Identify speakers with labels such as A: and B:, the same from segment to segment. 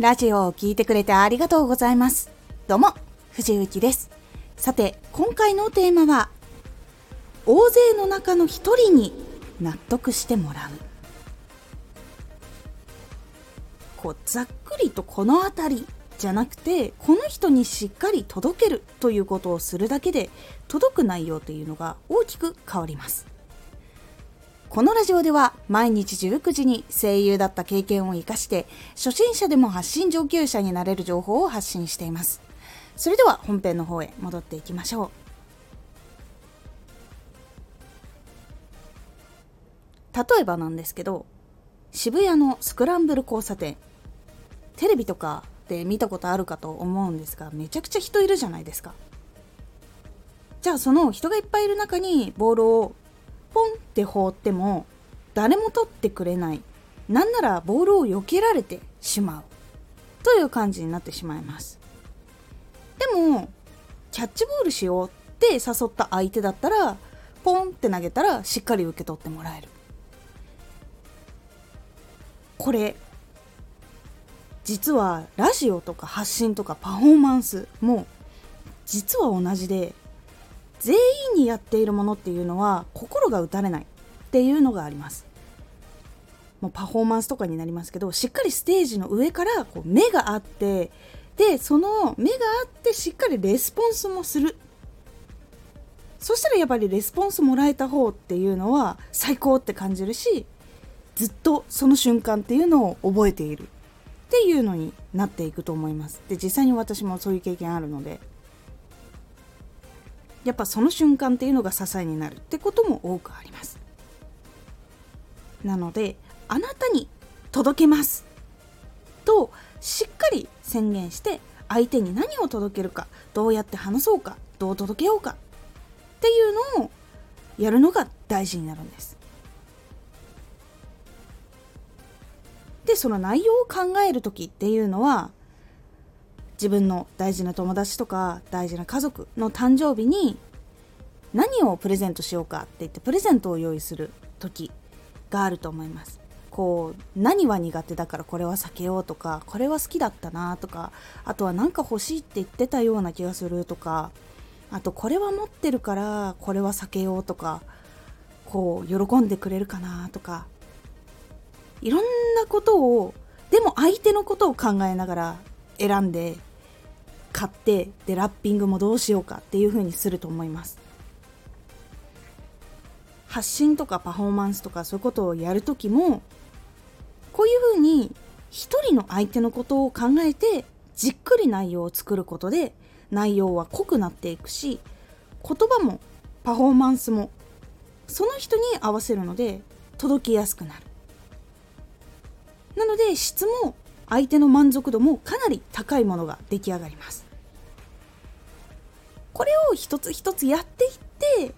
A: ラジオを聴いてくれてありがとうございます。どうも、藤幸です。さて、今回のテーマは、大勢の中の一人に納得してもらう。こう、ざっくりとこの辺りじゃなくて、この人にしっかり届けるということをするだけで、届く内容というのが大きく変わります。このラジオでは毎日19時に声優だった経験を活かして初心者でも発信上級者になれる情報を発信しています。それでは本編の方へ戻っていきましょう。例えばなんですけど渋谷のスクランブル交差点テレビとかで見たことあるかと思うんですがめちゃくちゃ人いるじゃないですか。じゃあその人がいっぱいいる中にボールをポンって放っても誰も取ってくれない。なんならボールを避けられてしまう。という感じになってしまいます。でもキャッチボールしようって誘った相手だったらポンって投げたらしっかり受け取ってもらえる。これ実はラジオとか発信とかパフォーマンスも実は同じで全員にやっているものっていうのは心が打たれないっていうのがあります。もうパフォーマンスとかになりますけどしっかりステージの上からこう目があってでその目があってしっかりレスポンスもする。そしたらやっぱりレスポンスもらえた方っていうのは最高って感じるしずっとその瞬間っていうのを覚えているっていうのになっていくと思います。で実際に私もそういう経験あるので。やっぱその瞬間っていうのが支えになるってことも多くあります。なのであなたに届けますとしっかり宣言して相手に何を届けるかどうやって話そうかどう届けようかっていうのをやるのが大事になるんです。でその内容を考える時っていうのは自分の大事な友達とか大事な家族の誕生日に何をプレゼントしようかって言ってプレゼントを用意する時があると思います。こう何は苦手だからこれは避けようとかこれは好きだったなとかあとは何か欲しいって言ってたような気がするとかあとこれは持ってるからこれは避けようとかこう喜んでくれるかなとかいろんなことをでも相手のことを考えながら選んで買ってでラッピングもどうしようかっていう風にすると思います。発信とかパフォーマンスとかそういうことをやるときもこういう風に一人の相手のことを考えてじっくり内容を作ることで内容は濃くなっていくし言葉もパフォーマンスもその人に合わせるので届きやすくなる。なので質も相手の満足度もかなり高いものが出来上がります。これを一つ一つやっていって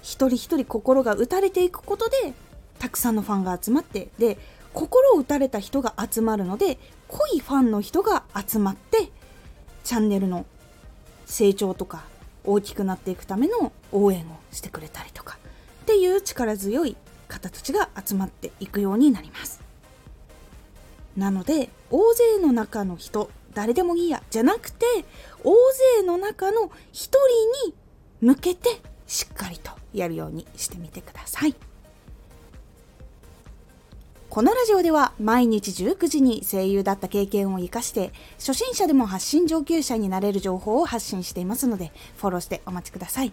A: 一人一人心が打たれていくことでたくさんのファンが集まってで心を打たれた人が集まるので濃いファンの人が集まってチャンネルの成長とか大きくなっていくための応援をしてくれたりとかっていう力強い方たちが集まっていくようになります。なので大勢の中の人誰でもいいやじゃなくて大勢の中の一人に向けてしっかりとやるようにしてみてくださいこのラジオでは毎日19時に声優だった経験を生かして初心者でも発信上級者になれる情報を発信していますのでフォローしてお待ちください。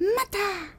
A: また。